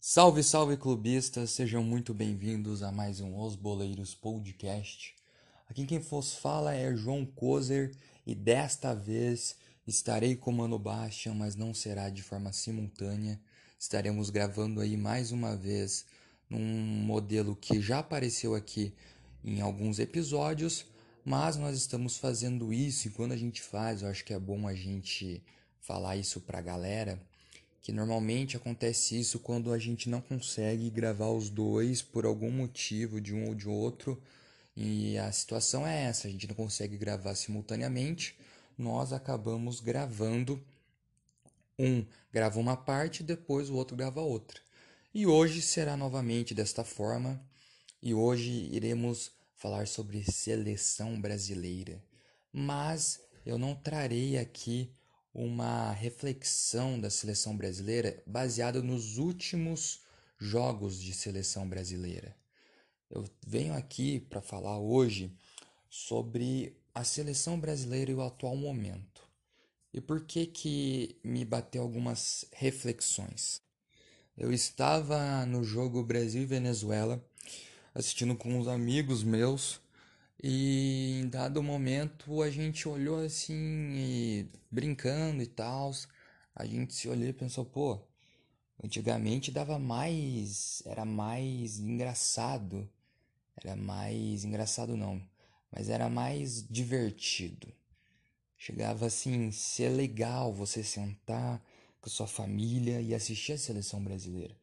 Salve, salve clubistas, sejam muito bem-vindos a mais um Os Boleiros Podcast. Aqui quem vos fala é João Kozer e desta vez estarei com Mano Bastian, mas não será de forma simultânea. Estaremos gravando aí mais uma vez num modelo que já apareceu aqui em alguns episódios, mas nós estamos fazendo isso e quando a gente faz, eu acho que é bom a gente falar isso pra galera que normalmente acontece isso quando a gente não consegue gravar os dois por algum motivo, de um ou de outro. E a situação é essa: a gente não consegue gravar simultaneamente, nós acabamos gravando um grava uma parte, depois o outro grava outra. E hoje será novamente desta forma, e hoje iremos falar sobre seleção brasileira. Mas eu não trarei aqui uma reflexão da seleção brasileira baseada nos últimos jogos de seleção brasileira. Eu venho aqui para falar hoje sobre a seleção brasileira e o atual momento. E por que que me bateu algumas reflexões? Eu estava no jogo Brasil e Venezuela, assistindo com uns amigos meus, e em dado momento a gente olhou assim, e, brincando e tal. A gente se olhou e pensou, pô, antigamente dava mais. Era mais engraçado. Era mais. Engraçado não, mas era mais divertido. Chegava assim, ser legal você sentar com sua família e assistir a seleção brasileira.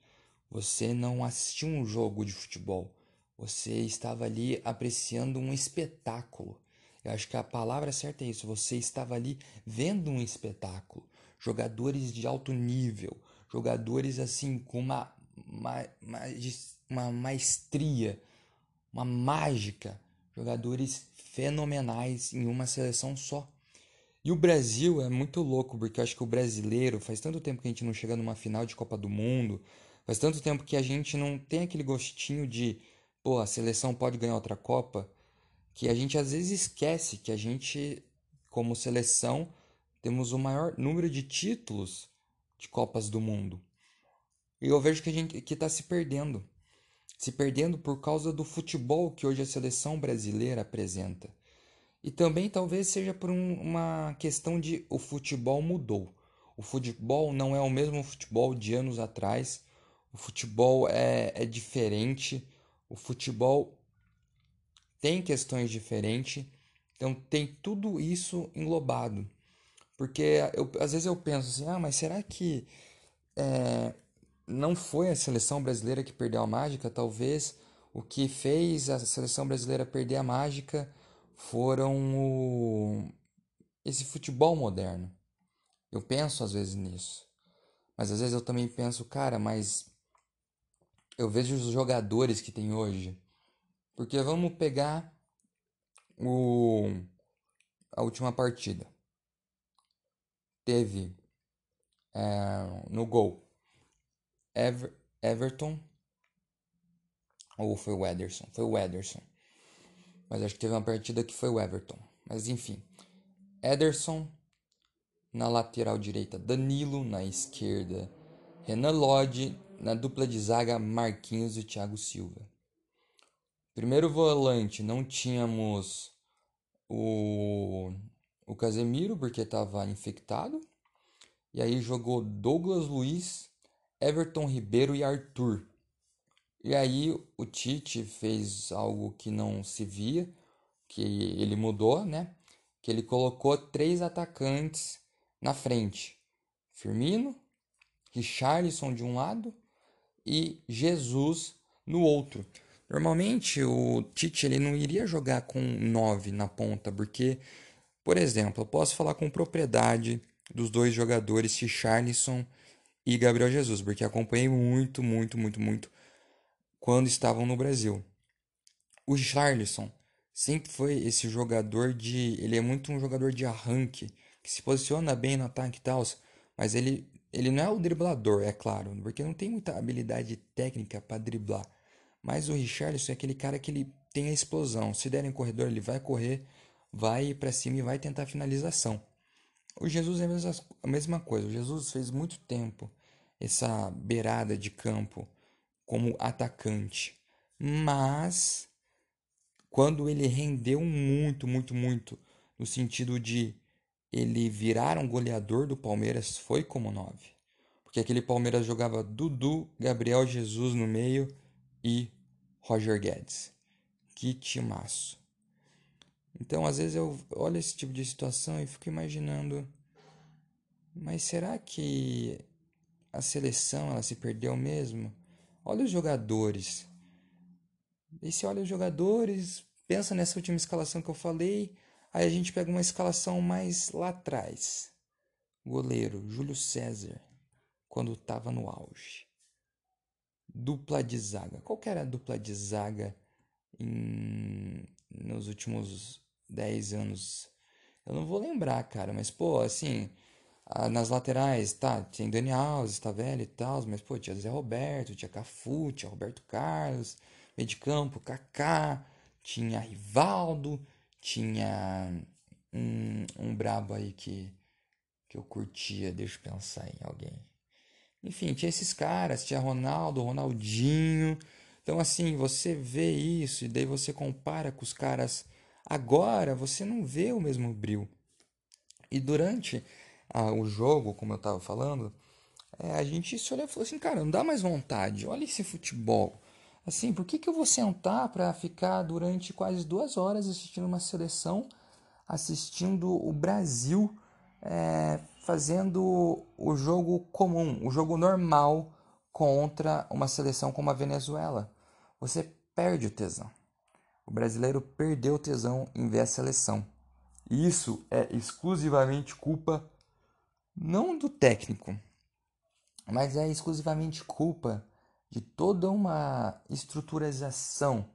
Você não assistiu um jogo de futebol você estava ali apreciando um espetáculo. Eu acho que a palavra certa é isso. Você estava ali vendo um espetáculo. Jogadores de alto nível, jogadores assim com uma, uma, uma maestria, uma mágica, jogadores fenomenais em uma seleção só. E o Brasil é muito louco, porque eu acho que o brasileiro, faz tanto tempo que a gente não chega numa final de Copa do Mundo, faz tanto tempo que a gente não tem aquele gostinho de pô, a seleção pode ganhar outra Copa, que a gente às vezes esquece que a gente, como seleção, temos o maior número de títulos de Copas do Mundo. E eu vejo que a gente que está se perdendo. Se perdendo por causa do futebol que hoje a seleção brasileira apresenta. E também talvez seja por um, uma questão de o futebol mudou. O futebol não é o mesmo futebol de anos atrás. O futebol é, é diferente o futebol tem questões diferentes, então tem tudo isso englobado. Porque eu, às vezes eu penso assim, ah, mas será que é, não foi a seleção brasileira que perdeu a mágica? Talvez o que fez a seleção brasileira perder a mágica foram o, esse futebol moderno. Eu penso às vezes nisso. Mas às vezes eu também penso, cara, mas eu vejo os jogadores que tem hoje. Porque vamos pegar o a última partida. Teve é, no gol Ever, Everton ou foi o Ederson? Foi o Ederson. Mas acho que teve uma partida que foi o Everton. Mas enfim. Ederson na lateral direita, Danilo na esquerda, Renan Lodge na dupla de zaga Marquinhos e Thiago Silva. Primeiro volante não tínhamos o, o Casemiro porque estava infectado. E aí jogou Douglas Luiz, Everton Ribeiro e Arthur. E aí o Tite fez algo que não se via, que ele mudou, né? Que ele colocou três atacantes na frente. Firmino, Richarlison de um lado e Jesus no outro. Normalmente o Tite ele não iria jogar com 9 na ponta, porque, por exemplo, eu posso falar com propriedade dos dois jogadores, Richarlison e Gabriel Jesus, porque acompanhei muito, muito, muito, muito quando estavam no Brasil. O Richarlison sempre foi esse jogador de. Ele é muito um jogador de arranque, que se posiciona bem no ataque e tal, mas ele ele não é o driblador, é claro, porque não tem muita habilidade técnica para driblar. Mas o Richarlison é aquele cara que ele tem a explosão. Se der em corredor, ele vai correr, vai para cima e vai tentar a finalização. O Jesus é a mesma coisa. O Jesus fez muito tempo essa beirada de campo como atacante, mas quando ele rendeu muito, muito, muito, no sentido de ele virar um goleador do Palmeiras, foi como nove. Porque aquele Palmeiras jogava Dudu, Gabriel Jesus no meio e Roger Guedes. Que timaço. Então, às vezes eu olho esse tipo de situação e fico imaginando, mas será que a seleção ela se perdeu mesmo? Olha os jogadores. E se olha os jogadores, pensa nessa última escalação que eu falei, aí a gente pega uma escalação mais lá atrás. Goleiro, Júlio César, quando estava no auge. Dupla de zaga. Qual era a dupla de zaga em, nos últimos 10 anos? Eu não vou lembrar, cara, mas pô, assim, nas laterais, tá, tem Dani Alves, tá velho e tal, mas pô, tinha Zé Roberto, tinha Cafu, tinha Roberto Carlos, meio de campo, Kaká, tinha Rivaldo, tinha um, um brabo aí que, que eu curtia, deixa eu pensar em alguém. Enfim, tinha esses caras, tinha Ronaldo, Ronaldinho. Então, assim, você vê isso e daí você compara com os caras agora, você não vê o mesmo brilho. E durante ah, o jogo, como eu estava falando, é, a gente se olhou e falou assim, cara, não dá mais vontade, olha esse futebol. Assim, por que, que eu vou sentar para ficar durante quase duas horas assistindo uma seleção, assistindo o Brasil é, fazendo o jogo comum, o jogo normal contra uma seleção como a Venezuela? Você perde o tesão. O brasileiro perdeu o tesão em ver a seleção. Isso é exclusivamente culpa não do técnico, mas é exclusivamente culpa de toda uma estruturização,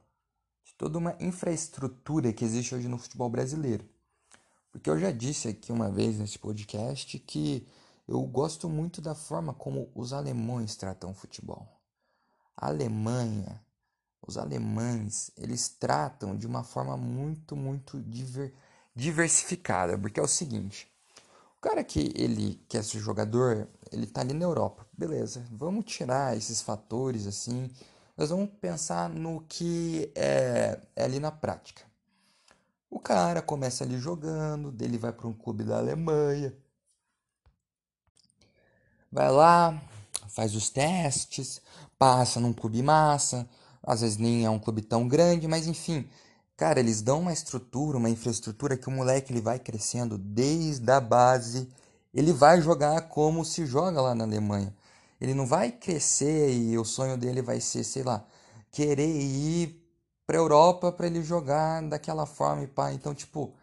de toda uma infraestrutura que existe hoje no futebol brasileiro. Porque eu já disse aqui uma vez nesse podcast que eu gosto muito da forma como os alemães tratam o futebol. A Alemanha, os alemães, eles tratam de uma forma muito, muito diver, diversificada, porque é o seguinte, cara que ele quer ser jogador, ele tá ali na Europa. Beleza, vamos tirar esses fatores assim. Nós vamos pensar no que é, é ali na prática. O cara começa ali jogando, dele vai para um clube da Alemanha. Vai lá, faz os testes, passa num clube massa, às vezes nem é um clube tão grande, mas enfim, Cara, eles dão uma estrutura, uma infraestrutura que o moleque ele vai crescendo desde a base. Ele vai jogar como se joga lá na Alemanha. Ele não vai crescer e o sonho dele vai ser, sei lá, querer ir para Europa para ele jogar daquela forma e pá. Então, tipo,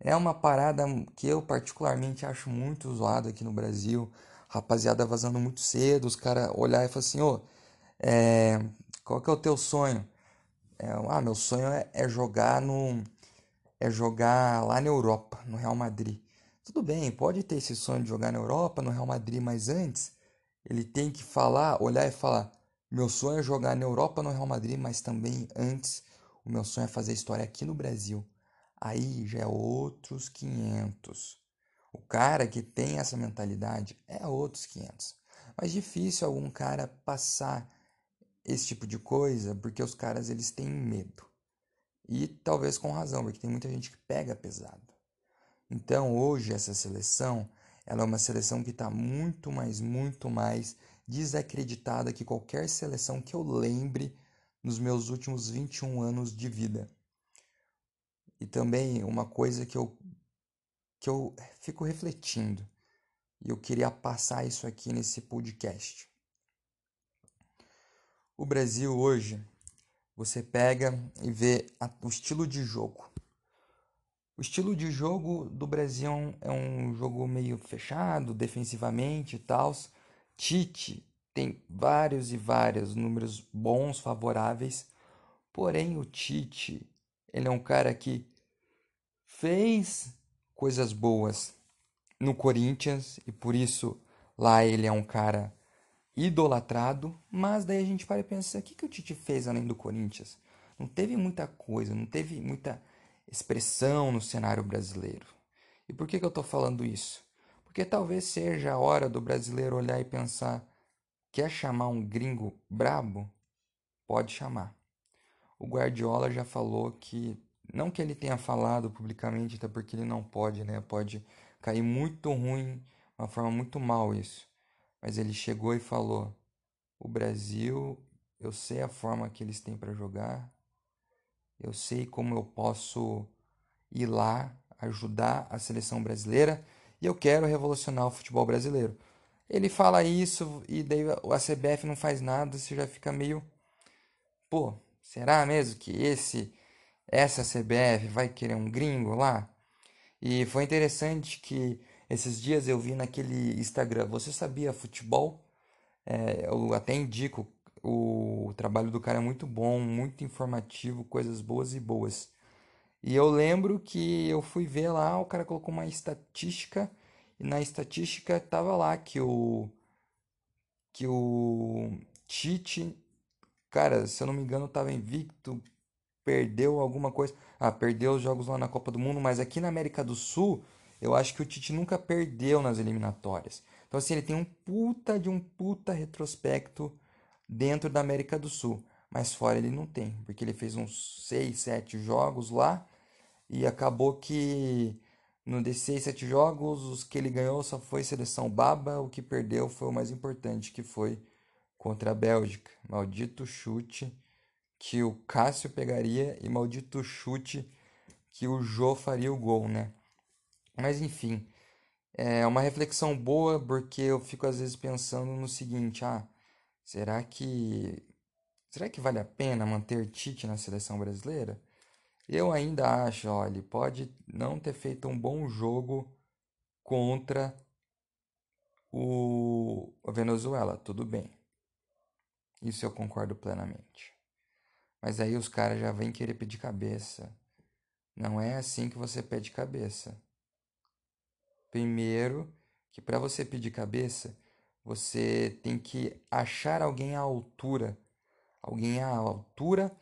é uma parada que eu particularmente acho muito zoado aqui no Brasil. Rapaziada vazando muito cedo, os caras olhar e falar assim, ô, é, qual que é o teu sonho? É, ah, meu sonho é, é jogar no é jogar lá na Europa, no Real Madrid. Tudo bem, pode ter esse sonho de jogar na Europa, no Real Madrid, mas antes ele tem que falar, olhar e falar: meu sonho é jogar na Europa, no Real Madrid, mas também antes o meu sonho é fazer história aqui no Brasil. Aí já é outros 500. O cara que tem essa mentalidade é outros 500. Mas difícil algum cara passar esse tipo de coisa porque os caras eles têm medo. E talvez com razão, porque tem muita gente que pega pesado. Então hoje essa seleção ela é uma seleção que está muito mais, muito mais desacreditada que qualquer seleção que eu lembre nos meus últimos 21 anos de vida. E também uma coisa que eu, que eu fico refletindo, e eu queria passar isso aqui nesse podcast. O Brasil hoje, você pega e vê o estilo de jogo. O estilo de jogo do Brasil é um jogo meio fechado, defensivamente e tal. Tite tem vários e vários números bons, favoráveis. Porém, o Tite, ele é um cara que fez coisas boas no Corinthians e por isso lá ele é um cara idolatrado, mas daí a gente para e pensa, o que, que o Tite fez além do Corinthians? não teve muita coisa, não teve muita expressão no cenário brasileiro. E por que, que eu estou falando isso? Porque talvez seja a hora do brasileiro olhar e pensar: quer chamar um gringo brabo? Pode chamar. O Guardiola já falou que, não que ele tenha falado publicamente, até porque ele não pode, né? Pode cair muito ruim, uma forma muito mal isso. Mas ele chegou e falou: o Brasil, eu sei a forma que eles têm para jogar, eu sei como eu posso ir lá ajudar a seleção brasileira e eu quero revolucionar o futebol brasileiro. Ele fala isso e daí a CBF não faz nada, você já fica meio. Pô, será mesmo que esse essa CBF vai querer um gringo lá? E foi interessante que esses dias eu vi naquele Instagram, você sabia futebol? É, eu até indico o trabalho do cara é muito bom, muito informativo, coisas boas e boas. E eu lembro que eu fui ver lá, o cara colocou uma estatística e na estatística tava lá que o que o Tite, cara, se eu não me engano, tava invicto, perdeu alguma coisa. Ah, perdeu os jogos lá na Copa do Mundo, mas aqui na América do Sul, eu acho que o Tite nunca perdeu nas eliminatórias. Então assim, ele tem um puta de um puta retrospecto dentro da América do Sul. Mas fora ele não tem, porque ele fez uns 6, 7 jogos lá e acabou que no desses 6, 7 jogos, os que ele ganhou só foi seleção baba, o que perdeu foi o mais importante, que foi contra a Bélgica. Maldito chute que o Cássio pegaria e maldito chute que o Jô faria o gol, né? Mas enfim, é uma reflexão boa porque eu fico às vezes pensando no seguinte, ah, Será que será que vale a pena manter Tite na seleção brasileira? Eu ainda acho, olha, pode não ter feito um bom jogo contra o a Venezuela, tudo bem. Isso eu concordo plenamente. Mas aí os caras já vêm querer pedir cabeça. Não é assim que você pede cabeça. Primeiro, que para você pedir cabeça, você tem que achar alguém à altura, alguém à altura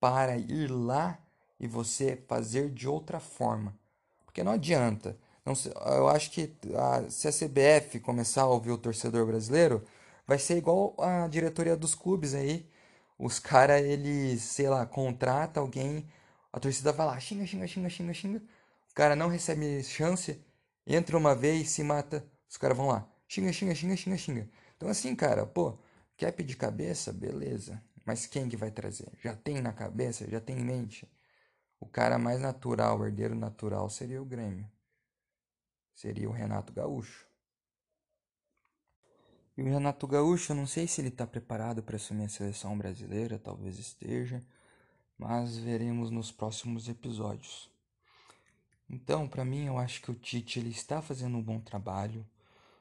para ir lá e você fazer de outra forma. Porque não adianta. Não, eu acho que a, se a CBF começar a ouvir o torcedor brasileiro, vai ser igual a diretoria dos clubes aí. Os caras, eles, sei lá, contrata alguém, a torcida vai lá, xinga, xinga, xinga, xinga, xinga. O cara não recebe chance, entra uma vez, se mata, os caras vão lá. Xinga, xinga, xinga, xinga, xinga. Então assim, cara, pô, quer pedir cabeça? Beleza. Mas quem que vai trazer? Já tem na cabeça? Já tem em mente? O cara mais natural, o herdeiro natural, seria o Grêmio. Seria o Renato Gaúcho. E o Renato Gaúcho, eu não sei se ele está preparado para assumir a seleção brasileira, talvez esteja, mas veremos nos próximos episódios. Então, para mim, eu acho que o Tite ele está fazendo um bom trabalho.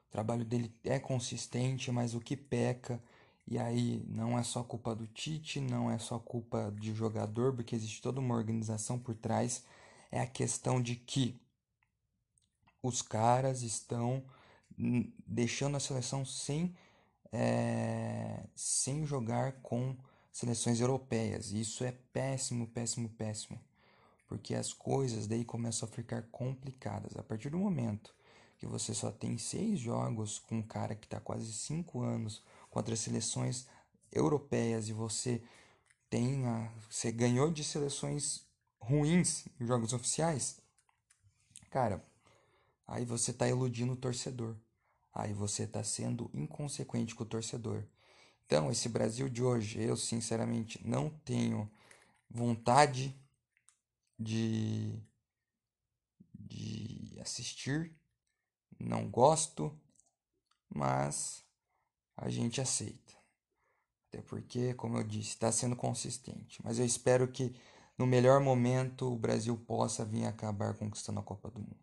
O trabalho dele é consistente, mas o que peca, e aí não é só culpa do Tite, não é só culpa de jogador, porque existe toda uma organização por trás, é a questão de que os caras estão deixando a seleção sem, é, sem jogar com seleções europeias. Isso é péssimo, péssimo, péssimo. Porque as coisas daí começam a ficar complicadas. A partir do momento que você só tem seis jogos com um cara que está quase cinco anos contra seleções europeias e você tem a, você ganhou de seleções ruins em jogos oficiais, cara, aí você está iludindo o torcedor. Aí você está sendo inconsequente com o torcedor. Então, esse Brasil de hoje, eu sinceramente não tenho vontade de, de assistir não gosto, mas a gente aceita. Até porque, como eu disse, está sendo consistente. Mas eu espero que no melhor momento o Brasil possa vir acabar conquistando a Copa do Mundo.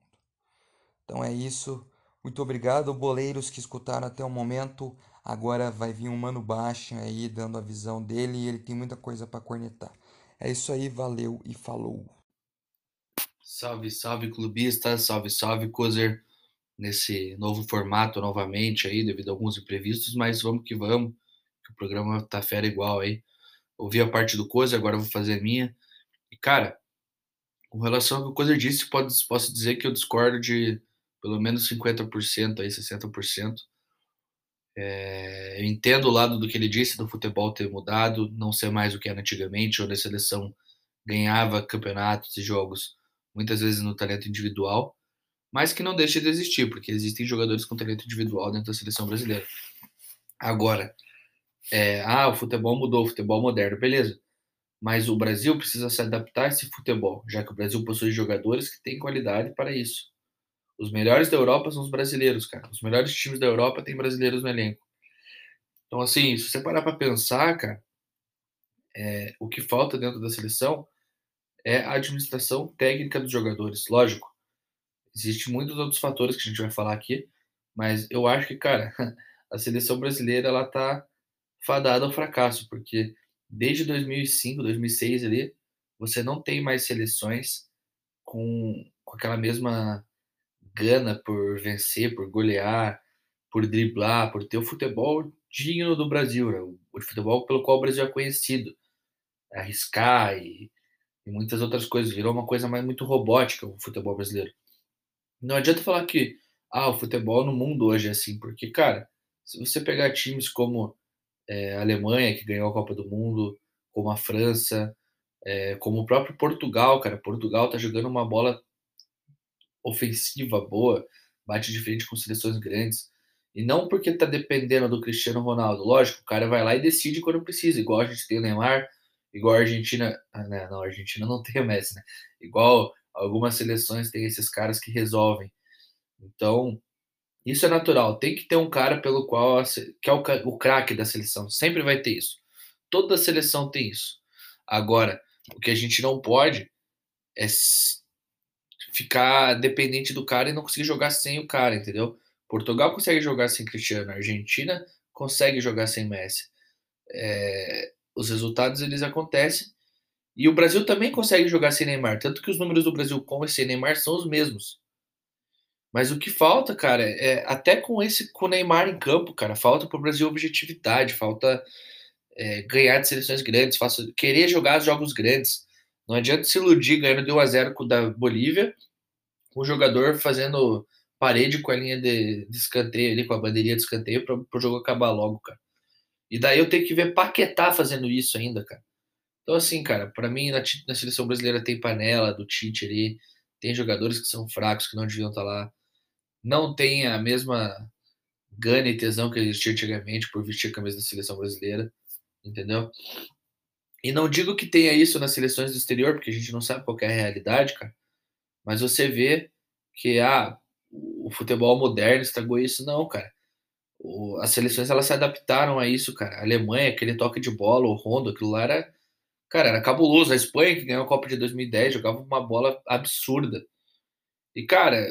Então é isso. Muito obrigado, boleiros que escutaram até o momento. Agora vai vir um mano baixo aí dando a visão dele e ele tem muita coisa para cornetar. É isso aí, valeu e falou. Salve, salve clubistas, salve, salve, Cozer nesse novo formato novamente aí, devido a alguns imprevistos, mas vamos que vamos, que o programa tá fera igual aí. ouvi a parte do Coisa, agora vou fazer a minha. E, cara, com relação ao que o Coisa disse, pode, posso dizer que eu discordo de pelo menos 50%, aí 60%. É, eu entendo o lado do que ele disse do futebol ter mudado, não ser mais o que era antigamente, onde a seleção ganhava campeonatos e jogos muitas vezes no talento individual, mas que não deixa de existir, porque existem jogadores com talento individual dentro da seleção brasileira. Agora, é, ah, o futebol mudou, o futebol moderno, beleza. Mas o Brasil precisa se adaptar a esse futebol, já que o Brasil possui jogadores que têm qualidade para isso. Os melhores da Europa são os brasileiros, cara. Os melhores times da Europa têm brasileiros no elenco. Então, assim, se você parar para pensar, cara, é, o que falta dentro da seleção é a administração técnica dos jogadores. Lógico, existe muitos outros fatores que a gente vai falar aqui, mas eu acho que, cara, a seleção brasileira ela tá fadada ao fracasso, porque desde 2005, 2006 ali, você não tem mais seleções com, com aquela mesma gana por vencer, por golear, por driblar, por ter o futebol digno do Brasil, né? o futebol pelo qual o Brasil é conhecido, arriscar e, e muitas outras coisas. Virou uma coisa mais muito robótica o futebol brasileiro. Não adianta falar que ah, o futebol no mundo hoje é assim, porque, cara, se você pegar times como é, a Alemanha, que ganhou a Copa do Mundo, como a França, é, como o próprio Portugal, cara, Portugal tá jogando uma bola ofensiva boa, bate de frente com seleções grandes. E não porque tá dependendo do Cristiano Ronaldo. Lógico, o cara vai lá e decide quando precisa, igual a gente tem o Neymar, igual a Argentina. Ah, né, não, a Argentina não tem o Messi, né? Igual algumas seleções tem esses caras que resolvem. Então, isso é natural. Tem que ter um cara pelo qual que é o, o craque da seleção. Sempre vai ter isso. Toda seleção tem isso. Agora, o que a gente não pode é ficar dependente do cara e não conseguir jogar sem o cara, entendeu? Portugal consegue jogar sem Cristiano, Argentina consegue jogar sem Messi. É, os resultados eles acontecem e o Brasil também consegue jogar sem Neymar, tanto que os números do Brasil com e sem Neymar são os mesmos. Mas o que falta, cara, é até com esse com o Neymar em campo, cara, falta para o Brasil objetividade, falta é, ganhar de seleções grandes, falta querer jogar jogos grandes. Não adianta se iludir ganhando de 1 a 0 com da Bolívia, com o jogador fazendo parede com a linha de, de escanteio ali, com a bandeirinha de escanteio para o jogo acabar logo, cara. E daí eu tenho que ver Paquetá fazendo isso ainda, cara. Então, assim, cara, para mim na, na, seleção brasileira tem panela do Tite ali, tem jogadores que são fracos, que não deviam estar tá lá. Não tem a mesma gana e tesão que existia antigamente por vestir a camisa da seleção brasileira, entendeu? E não digo que tenha isso nas seleções do exterior, porque a gente não sabe qual é a realidade, cara. Mas você vê que ah, o futebol moderno estragou isso. Não, cara. O, as seleções elas se adaptaram a isso, cara. A Alemanha, aquele toque de bola, o Rondo, aquilo lá era. Cara, era cabuloso. A Espanha, que ganhou a Copa de 2010, jogava uma bola absurda. E, cara,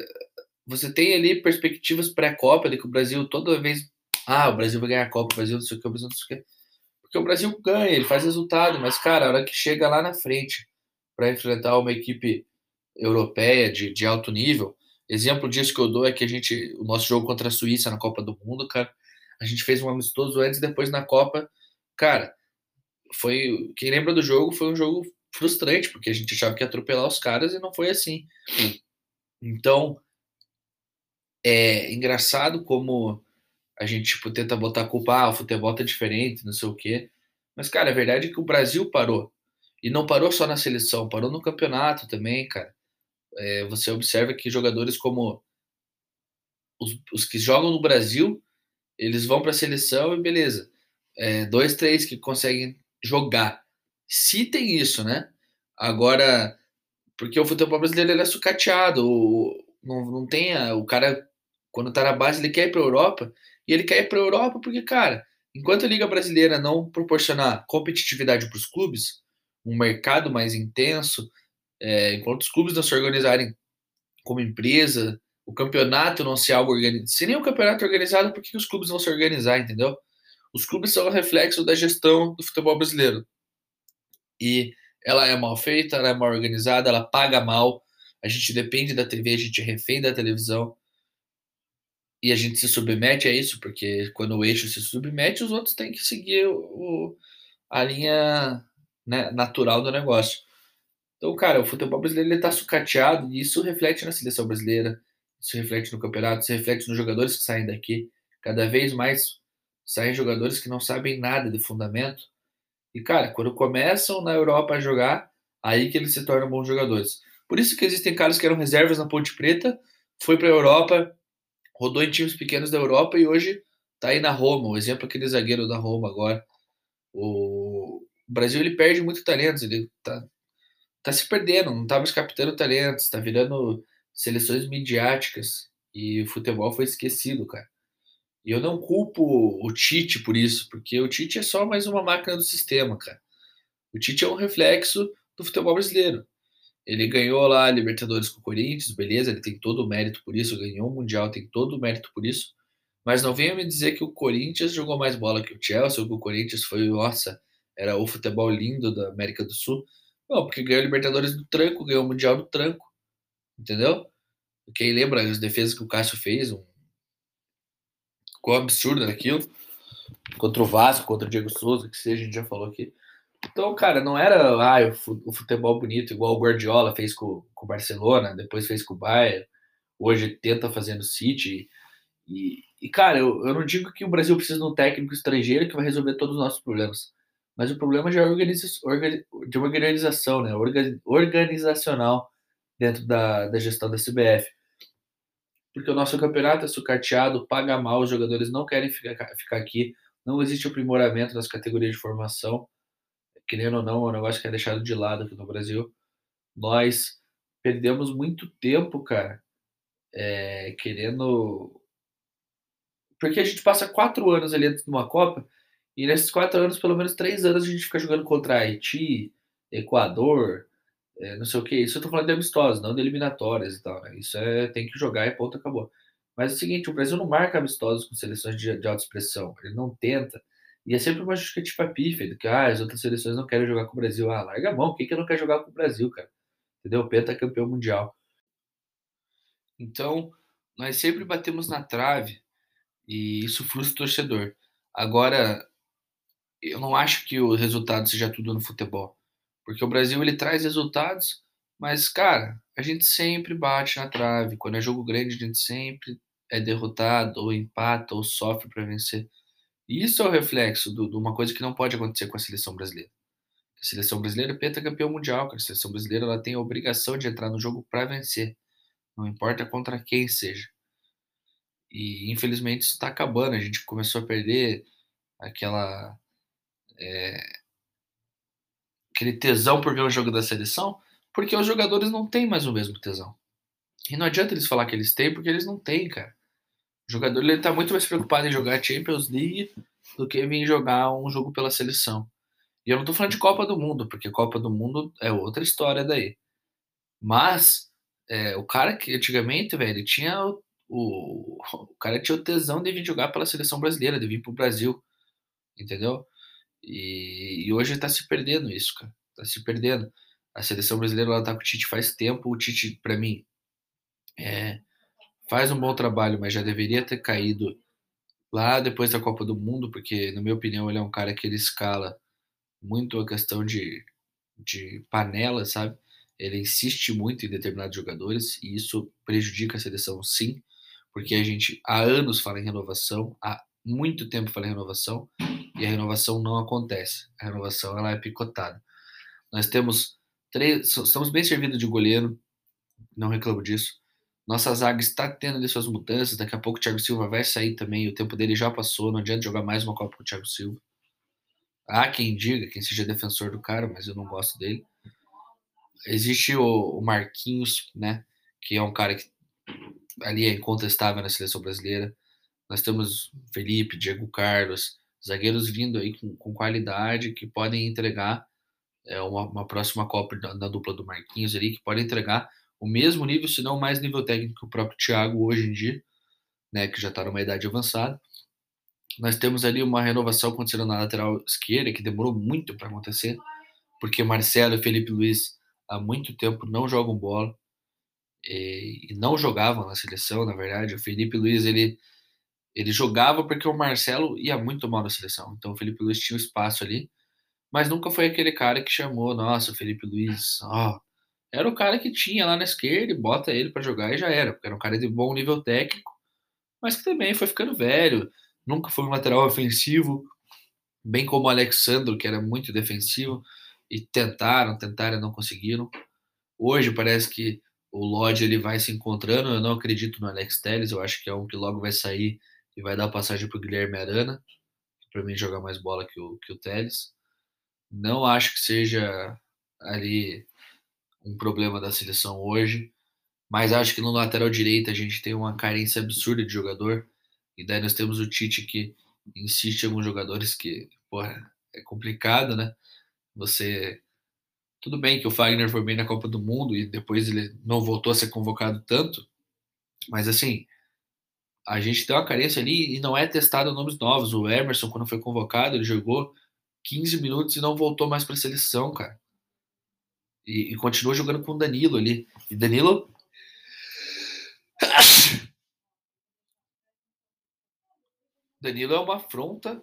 você tem ali perspectivas pré-Copa de que o Brasil toda vez. Ah, o Brasil vai ganhar a Copa, o Brasil não sei o que, o Brasil não sei o que. Porque o Brasil ganha, ele faz resultado, mas, cara, a hora que chega lá na frente para enfrentar uma equipe europeia de, de alto nível, exemplo disso que eu dou é que a gente, o nosso jogo contra a Suíça na Copa do Mundo, cara, a gente fez um amistoso antes e depois na Copa, cara, foi, quem lembra do jogo, foi um jogo frustrante, porque a gente achava que ia atropelar os caras e não foi assim. Então, é engraçado como a gente tipo, tenta botar a culpa, ah, o futebol tá diferente, não sei o quê. Mas, cara, a verdade é que o Brasil parou. E não parou só na seleção, parou no campeonato também, cara. É, você observa que jogadores como os, os, que jogam no Brasil, eles vão para a seleção e beleza. É, dois, três que conseguem jogar. Se tem isso, né? Agora, porque o futebol brasileiro ele é sucateado, o, não, não tem a, o cara, quando tá na base, ele quer ir para Europa, e ele quer ir para Europa porque, cara, enquanto a Liga Brasileira não proporcionar competitividade para os clubes, um mercado mais intenso, é, enquanto os clubes não se organizarem como empresa, o campeonato não ser algo organizado. Se nem o campeonato é organizado, por que os clubes vão se organizar, entendeu? Os clubes são reflexo da gestão do futebol brasileiro. E ela é mal feita, ela é mal organizada, ela paga mal. A gente depende da TV, a gente é refém da televisão e a gente se submete a isso, porque quando o eixo se submete, os outros têm que seguir o, a linha né, natural do negócio. Então, cara, o futebol brasileiro ele tá sucateado e isso reflete na seleção brasileira, isso reflete no campeonato, isso reflete nos jogadores que saem daqui. Cada vez mais saem jogadores que não sabem nada de fundamento. E, cara, quando começam na Europa a jogar, aí que eles se tornam bons jogadores. Por isso que existem caras que eram reservas na Ponte Preta, foi para a Europa, rodou em times pequenos da Europa e hoje tá aí na Roma. O exemplo é aquele zagueiro da Roma agora. O Brasil ele perde muito talentos, ele tá, tá se perdendo, não tá mais captando talentos, tá virando seleções midiáticas e o futebol foi esquecido, cara. E eu não culpo o Tite por isso, porque o Tite é só mais uma máquina do sistema, cara. O Tite é um reflexo do futebol brasileiro. Ele ganhou lá a Libertadores com o Corinthians, beleza, ele tem todo o mérito por isso, ganhou o Mundial, tem todo o mérito por isso. Mas não venha me dizer que o Corinthians jogou mais bola que o Chelsea, ou que o Corinthians foi, nossa, era o futebol lindo da América do Sul. Não, porque ganhou a Libertadores do tranco, ganhou o Mundial do tranco. Entendeu? Quem lembra as defesas que o Cássio fez, um ficou absurdo naquilo. Contra o Vasco, contra o Diego Souza, que seja, a gente já falou aqui. Então, cara, não era ah, o futebol bonito, igual o Guardiola fez com, com o Barcelona, depois fez com o Bayern, hoje tenta fazer no City. E, e cara, eu, eu não digo que o Brasil precisa de um técnico estrangeiro que vai resolver todos os nossos problemas. Mas o problema é organiza, de uma organização, né? organizacional dentro da, da gestão da CBF porque o nosso campeonato é sucateado, paga mal, os jogadores não querem ficar, ficar aqui, não existe aprimoramento nas categorias de formação, querendo ou não, é um negócio que é deixado de lado aqui no Brasil. Nós perdemos muito tempo, cara, é, querendo. Porque a gente passa quatro anos ali dentro de uma Copa, e nesses quatro anos, pelo menos três anos, a gente fica jogando contra Haiti, Equador, é, não sei o que. Isso eu tô falando de amistosos, não de eliminatórias e tal. Né? Isso é tem que jogar e ponto, acabou. Mas é o seguinte, o Brasil não marca amistosos com seleções de, de alta expressão. Ele não tenta. E é sempre uma justificativa pífia, que ah, as outras seleções não querem jogar com o Brasil. Ah, larga a mão, quem que não quer jogar com o Brasil, cara? Entendeu? Penta campeão mundial. Então, nós sempre batemos na trave e isso frustra o torcedor. Agora, eu não acho que o resultado seja tudo no futebol. Porque o Brasil ele traz resultados, mas cara, a gente sempre bate na trave. Quando é jogo grande, a gente sempre é derrotado, ou empata, ou sofre para vencer. E isso é o reflexo de uma coisa que não pode acontecer com a seleção brasileira. A seleção brasileira é pentacampeão mundial, cara. A seleção brasileira ela tem a obrigação de entrar no jogo para vencer. Não importa contra quem seja. E infelizmente isso está acabando. A gente começou a perder aquela é, aquele tesão por ver o jogo da seleção, porque os jogadores não têm mais o mesmo tesão. E não adianta eles falar que eles têm, porque eles não têm, cara. O jogador ele tá muito mais preocupado em jogar Champions League do que vir jogar um jogo pela seleção. E eu não tô falando de Copa do Mundo, porque Copa do Mundo é outra história daí. Mas é, o cara que antigamente, velho, ele tinha o, o, o cara tinha o tesão de vir jogar pela seleção brasileira, de vir pro Brasil, entendeu? E, e hoje está se perdendo isso, cara. Está se perdendo. A seleção brasileira ela tá com o Tite faz tempo. O Tite, para mim, é, faz um bom trabalho, mas já deveria ter caído lá depois da Copa do Mundo, porque, na minha opinião, ele é um cara que ele escala muito a questão de, de panela, sabe? Ele insiste muito em determinados jogadores e isso prejudica a seleção, sim, porque a gente há anos fala em renovação, há muito tempo fala em renovação e a renovação não acontece. A renovação ela é picotada. Nós temos três, estamos bem servidos de goleiro, não reclamo disso. Nossa zaga está tendo ali suas mudanças. Daqui a pouco o Thiago Silva vai sair também. O tempo dele já passou. Não adianta jogar mais uma Copa com o Thiago Silva. Há quem diga, quem seja defensor do cara, mas eu não gosto dele. Existe o, o Marquinhos, né? Que é um cara que ali é incontestável na seleção brasileira. Nós temos Felipe, Diego Carlos, zagueiros vindo aí com, com qualidade que podem entregar é, uma, uma, próxima Copa da, da, dupla do Marquinhos ali, que podem entregar o mesmo nível, se não mais nível técnico que o próprio Thiago hoje em dia, né, que já está numa idade avançada. Nós temos ali uma renovação acontecendo na lateral esquerda, que demorou muito para acontecer, porque Marcelo e Felipe Luiz há muito tempo não jogam bola e, e não jogavam na seleção, na verdade. O Felipe Luiz ele ele jogava porque o Marcelo ia muito mal na seleção. Então o Felipe Luiz tinha o espaço ali. mas nunca foi aquele cara que chamou, nossa, o Felipe Luiz, ó. Era o cara que tinha lá na esquerda e bota ele para jogar e já era, porque era um cara de bom nível técnico, mas que também foi ficando velho, nunca foi um lateral ofensivo, bem como o Alexandro, que era muito defensivo, e tentaram, tentaram, não conseguiram. Hoje parece que o Lodge ele vai se encontrando. Eu não acredito no Alex Telles, eu acho que é um que logo vai sair e vai dar passagem para o Guilherme Arana, que para mim joga mais bola que o, que o Telles. Não acho que seja ali um problema da seleção hoje, mas acho que no lateral direito a gente tem uma carência absurda de jogador. E daí nós temos o Tite que insiste em alguns jogadores que, porra, é complicado, né? Você. Tudo bem que o Fagner foi bem na Copa do Mundo e depois ele não voltou a ser convocado tanto, mas assim, a gente tem uma carência ali e não é testado nomes novos. O Emerson, quando foi convocado, ele jogou 15 minutos e não voltou mais para a seleção, cara. E, e continua jogando com o Danilo ali. E Danilo. Danilo é uma afronta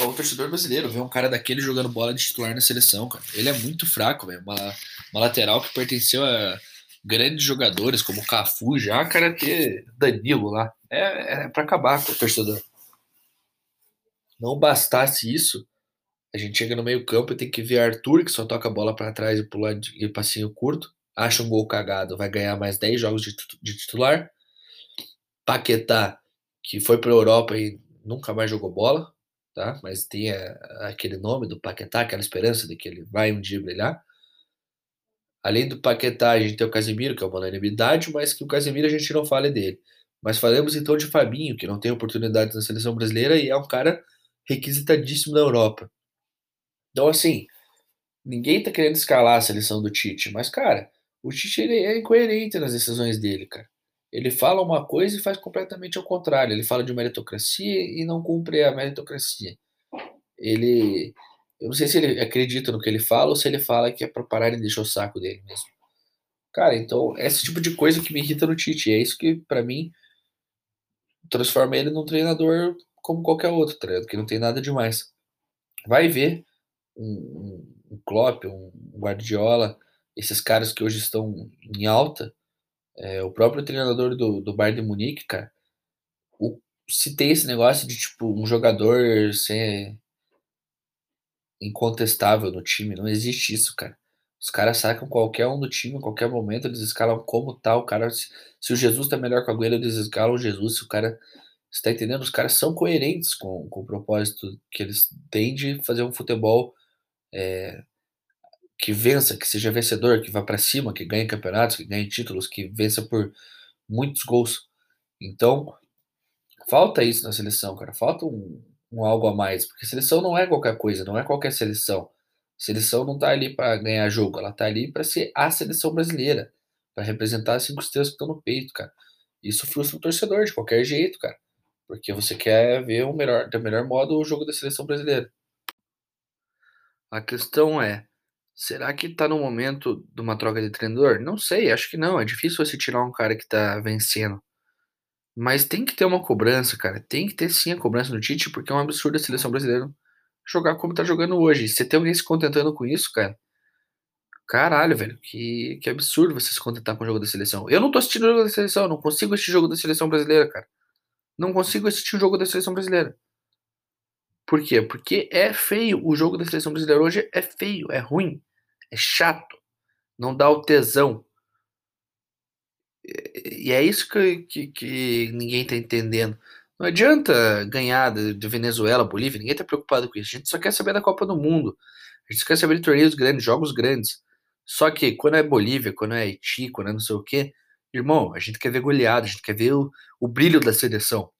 ao torcedor brasileiro ver um cara daquele jogando bola de titular na seleção, cara. Ele é muito fraco, velho. Uma, uma lateral que pertenceu a grandes jogadores como Cafu já, cara, ter Danilo lá. É, é para acabar com o torcedor. Não bastasse isso, a gente chega no meio-campo e tem que ver Arthur, que só toca a bola para trás e pular de passinho curto. Acha um gol cagado, vai ganhar mais 10 jogos de, titular. Paquetá, que foi para a Europa e nunca mais jogou bola, tá? Mas tem a, aquele nome do Paquetá, aquela esperança de que ele vai um dia brilhar. Além do Paquetá, a gente tem o Casemiro, que é uma unanimidade, mas que o Casemiro a gente não fala dele. Mas falamos então de Fabinho, que não tem oportunidade na seleção brasileira e é um cara requisitadíssimo na Europa. Então, assim, ninguém tá querendo escalar a seleção do Tite, mas, cara, o Tite ele é incoerente nas decisões dele, cara. Ele fala uma coisa e faz completamente ao contrário. Ele fala de meritocracia e não cumpre a meritocracia. Ele. Eu não sei se ele acredita no que ele fala ou se ele fala que é para parar e deixar o saco dele mesmo. Cara, então, esse tipo de coisa que me irrita no Tite. É isso que, para mim, transforma ele num treinador como qualquer outro, tá que não tem nada demais. Vai ver um, um Klopp, um Guardiola, esses caras que hoje estão em alta, é, o próprio treinador do, do Bayern de Munique, cara, o, se tem esse negócio de, tipo, um jogador ser incontestável no time, não existe isso, cara. Os caras sacam qualquer um do time, a qualquer momento, eles escalam como tal. O cara, se, se o Jesus tá melhor com a Agüero, eles escalam o Jesus. Se o cara. Você tá entendendo? Os caras são coerentes com, com o propósito que eles têm de fazer um futebol é, que vença, que seja vencedor, que vá para cima, que ganhe campeonatos, que ganhe títulos, que vença por muitos gols. Então, falta isso na seleção, cara. Falta um, um algo a mais, porque seleção não é qualquer coisa, não é qualquer seleção. Seleção não tá ali para ganhar jogo, ela tá ali para ser a seleção brasileira, para representar as cinco estrelas que estão no peito, cara. Isso frustra o torcedor de qualquer jeito, cara, porque você quer ver o melhor, do melhor modo o jogo da seleção brasileira. A questão é, Será que tá no momento de uma troca de treinador? Não sei, acho que não. É difícil você tirar um cara que tá vencendo. Mas tem que ter uma cobrança, cara. Tem que ter sim a cobrança no Tite, porque é um absurdo a seleção brasileira jogar como tá jogando hoje. Você tem alguém se contentando com isso, cara? Caralho, velho. Que, que absurdo você se contentar com o jogo da seleção. Eu não tô assistindo o jogo da seleção, não consigo assistir o jogo da seleção brasileira, cara. Não consigo assistir o jogo da seleção brasileira. Por quê? Porque é feio. O jogo da seleção brasileira hoje é feio, é ruim, é chato, não dá o tesão. E é isso que, que, que ninguém está entendendo. Não adianta ganhar de Venezuela, Bolívia, ninguém está preocupado com isso. A gente só quer saber da Copa do Mundo. A gente só quer saber de torneios grandes, jogos grandes. Só que quando é Bolívia, quando é Haiti, quando é não sei o quê, irmão, a gente quer ver goleada, a gente quer ver o, o brilho da seleção.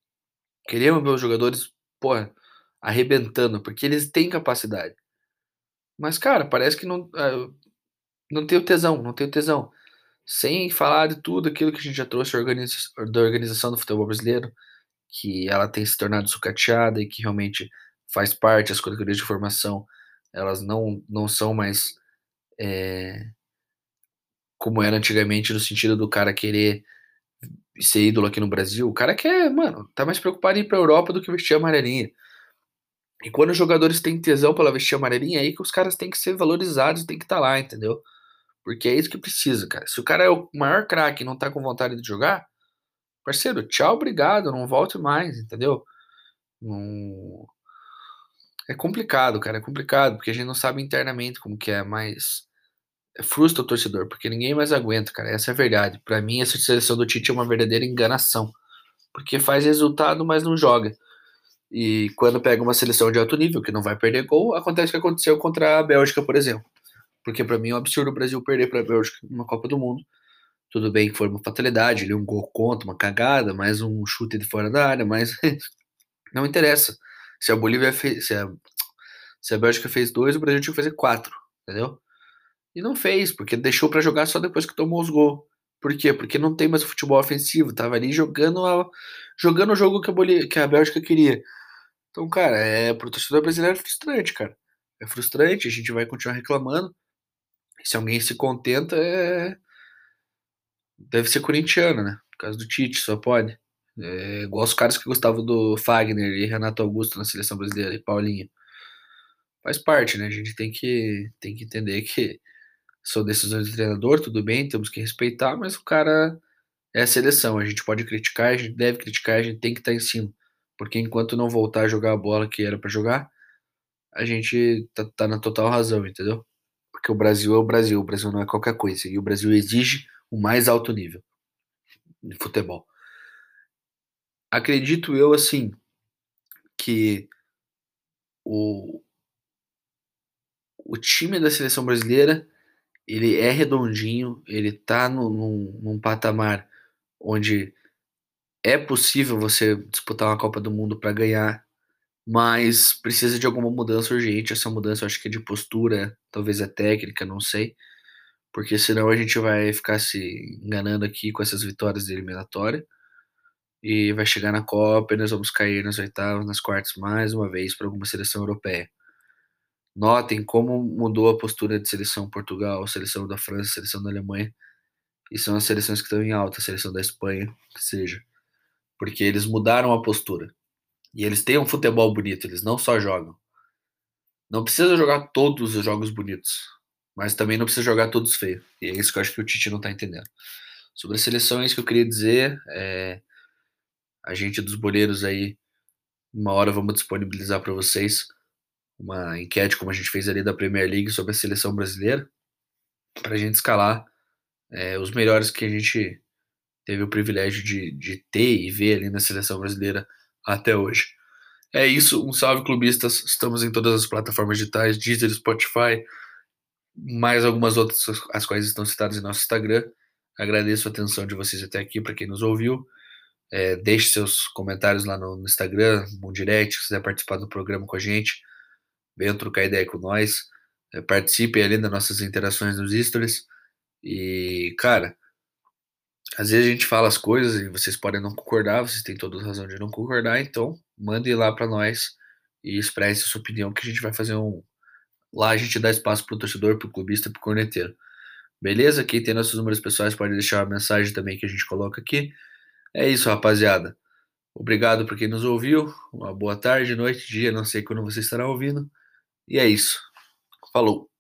Queremos ver os jogadores, porra, arrebentando, porque eles têm capacidade. Mas, cara, parece que não, uh, não tem o tesão, não tem o tesão. Sem falar de tudo aquilo que a gente já trouxe da organização do futebol brasileiro, que ela tem se tornado sucateada e que realmente faz parte, as categorias de formação, elas não, não são mais é, como era antigamente, no sentido do cara querer ser ídolo aqui no Brasil. O cara quer, mano, tá mais preocupado em ir pra Europa do que vestir a amarelinha. E quando os jogadores têm tesão pela vestir amarelinha, é aí que os caras têm que ser valorizados, têm que estar tá lá, entendeu? Porque é isso que precisa, cara. Se o cara é o maior craque e não tá com vontade de jogar, parceiro, tchau, obrigado, não volte mais, entendeu? Não... É complicado, cara, é complicado, porque a gente não sabe internamente como que é, mas é frustra o torcedor, porque ninguém mais aguenta, cara, essa é a verdade. Para mim, essa seleção do Tite é uma verdadeira enganação, porque faz resultado, mas não joga. E quando pega uma seleção de alto nível, que não vai perder gol, acontece o que aconteceu contra a Bélgica, por exemplo. Porque para mim é um absurdo o Brasil perder para a Bélgica numa Copa do Mundo. Tudo bem que foi uma fatalidade, ali um gol contra, uma cagada, mais um chute de fora da área, mas não interessa. Se a Bolívia fez, se a, se a Bélgica fez dois, o Brasil tinha que fazer quatro, entendeu? E não fez, porque deixou para jogar só depois que tomou os gols. Por quê? Porque não tem mais o futebol ofensivo. Tava ali jogando, a, jogando o jogo que a, Bolívia, que a Bélgica queria. Então, cara, é pro torcedor brasileiro é frustrante, cara. É frustrante, a gente vai continuar reclamando. Se alguém se contenta, é. Deve ser corintiano, né? Por causa do Tite, só pode. É igual os caras que gostavam do Fagner e Renato Augusto na seleção brasileira e Paulinho. Faz parte, né? A gente tem que, tem que entender que são decisões do treinador, tudo bem, temos que respeitar, mas o cara é a seleção. A gente pode criticar, a gente deve criticar, a gente tem que estar em cima. Porque enquanto não voltar a jogar a bola que era para jogar, a gente tá, tá, na total razão, entendeu? Porque o Brasil é o Brasil, o Brasil não é qualquer coisa. E o Brasil exige o mais alto nível de futebol. Acredito eu, assim, que o, o time da seleção brasileira ele é redondinho, ele tá no, num, num patamar onde é possível você disputar uma Copa do Mundo para ganhar, mas precisa de alguma mudança urgente. Essa mudança eu acho que é de postura, talvez é técnica, não sei. Porque senão a gente vai ficar se enganando aqui com essas vitórias de eliminatória. E vai chegar na Copa e nós vamos cair nas oitavas, nas quartas mais uma vez para alguma seleção europeia. Notem como mudou a postura de seleção Portugal, seleção da França, seleção da Alemanha. E são as seleções que estão em alta, a seleção da Espanha, que seja porque eles mudaram a postura. E eles têm um futebol bonito, eles não só jogam. Não precisa jogar todos os jogos bonitos, mas também não precisa jogar todos feios. E é isso que eu acho que o Tite não tá entendendo. Sobre a seleção, é isso que eu queria dizer. É, a gente dos boleiros aí, uma hora vamos disponibilizar para vocês uma enquete, como a gente fez ali da Premier League, sobre a seleção brasileira, para a gente escalar é, os melhores que a gente teve o privilégio de, de ter e ver ali na seleção brasileira até hoje. É isso, um salve clubistas. Estamos em todas as plataformas digitais, Deezer, Spotify, mais algumas outras, as quais estão citadas em nosso Instagram. Agradeço a atenção de vocês até aqui, para quem nos ouviu. É, deixe seus comentários lá no, Instagram, no direct, se quiser participar do programa com a gente. Venha trocar ideia com nós. É, participe ali das nossas interações nos stories. E, cara, às vezes a gente fala as coisas e vocês podem não concordar, vocês têm toda razão de não concordar, então mande lá para nós e expresse sua opinião que a gente vai fazer um. Lá a gente dá espaço pro torcedor, pro clubista, pro corneteiro. Beleza? Quem tem nossos números pessoais pode deixar uma mensagem também que a gente coloca aqui. É isso, rapaziada. Obrigado por quem nos ouviu. Uma boa tarde, noite, dia, não sei quando você estará ouvindo. E é isso. Falou.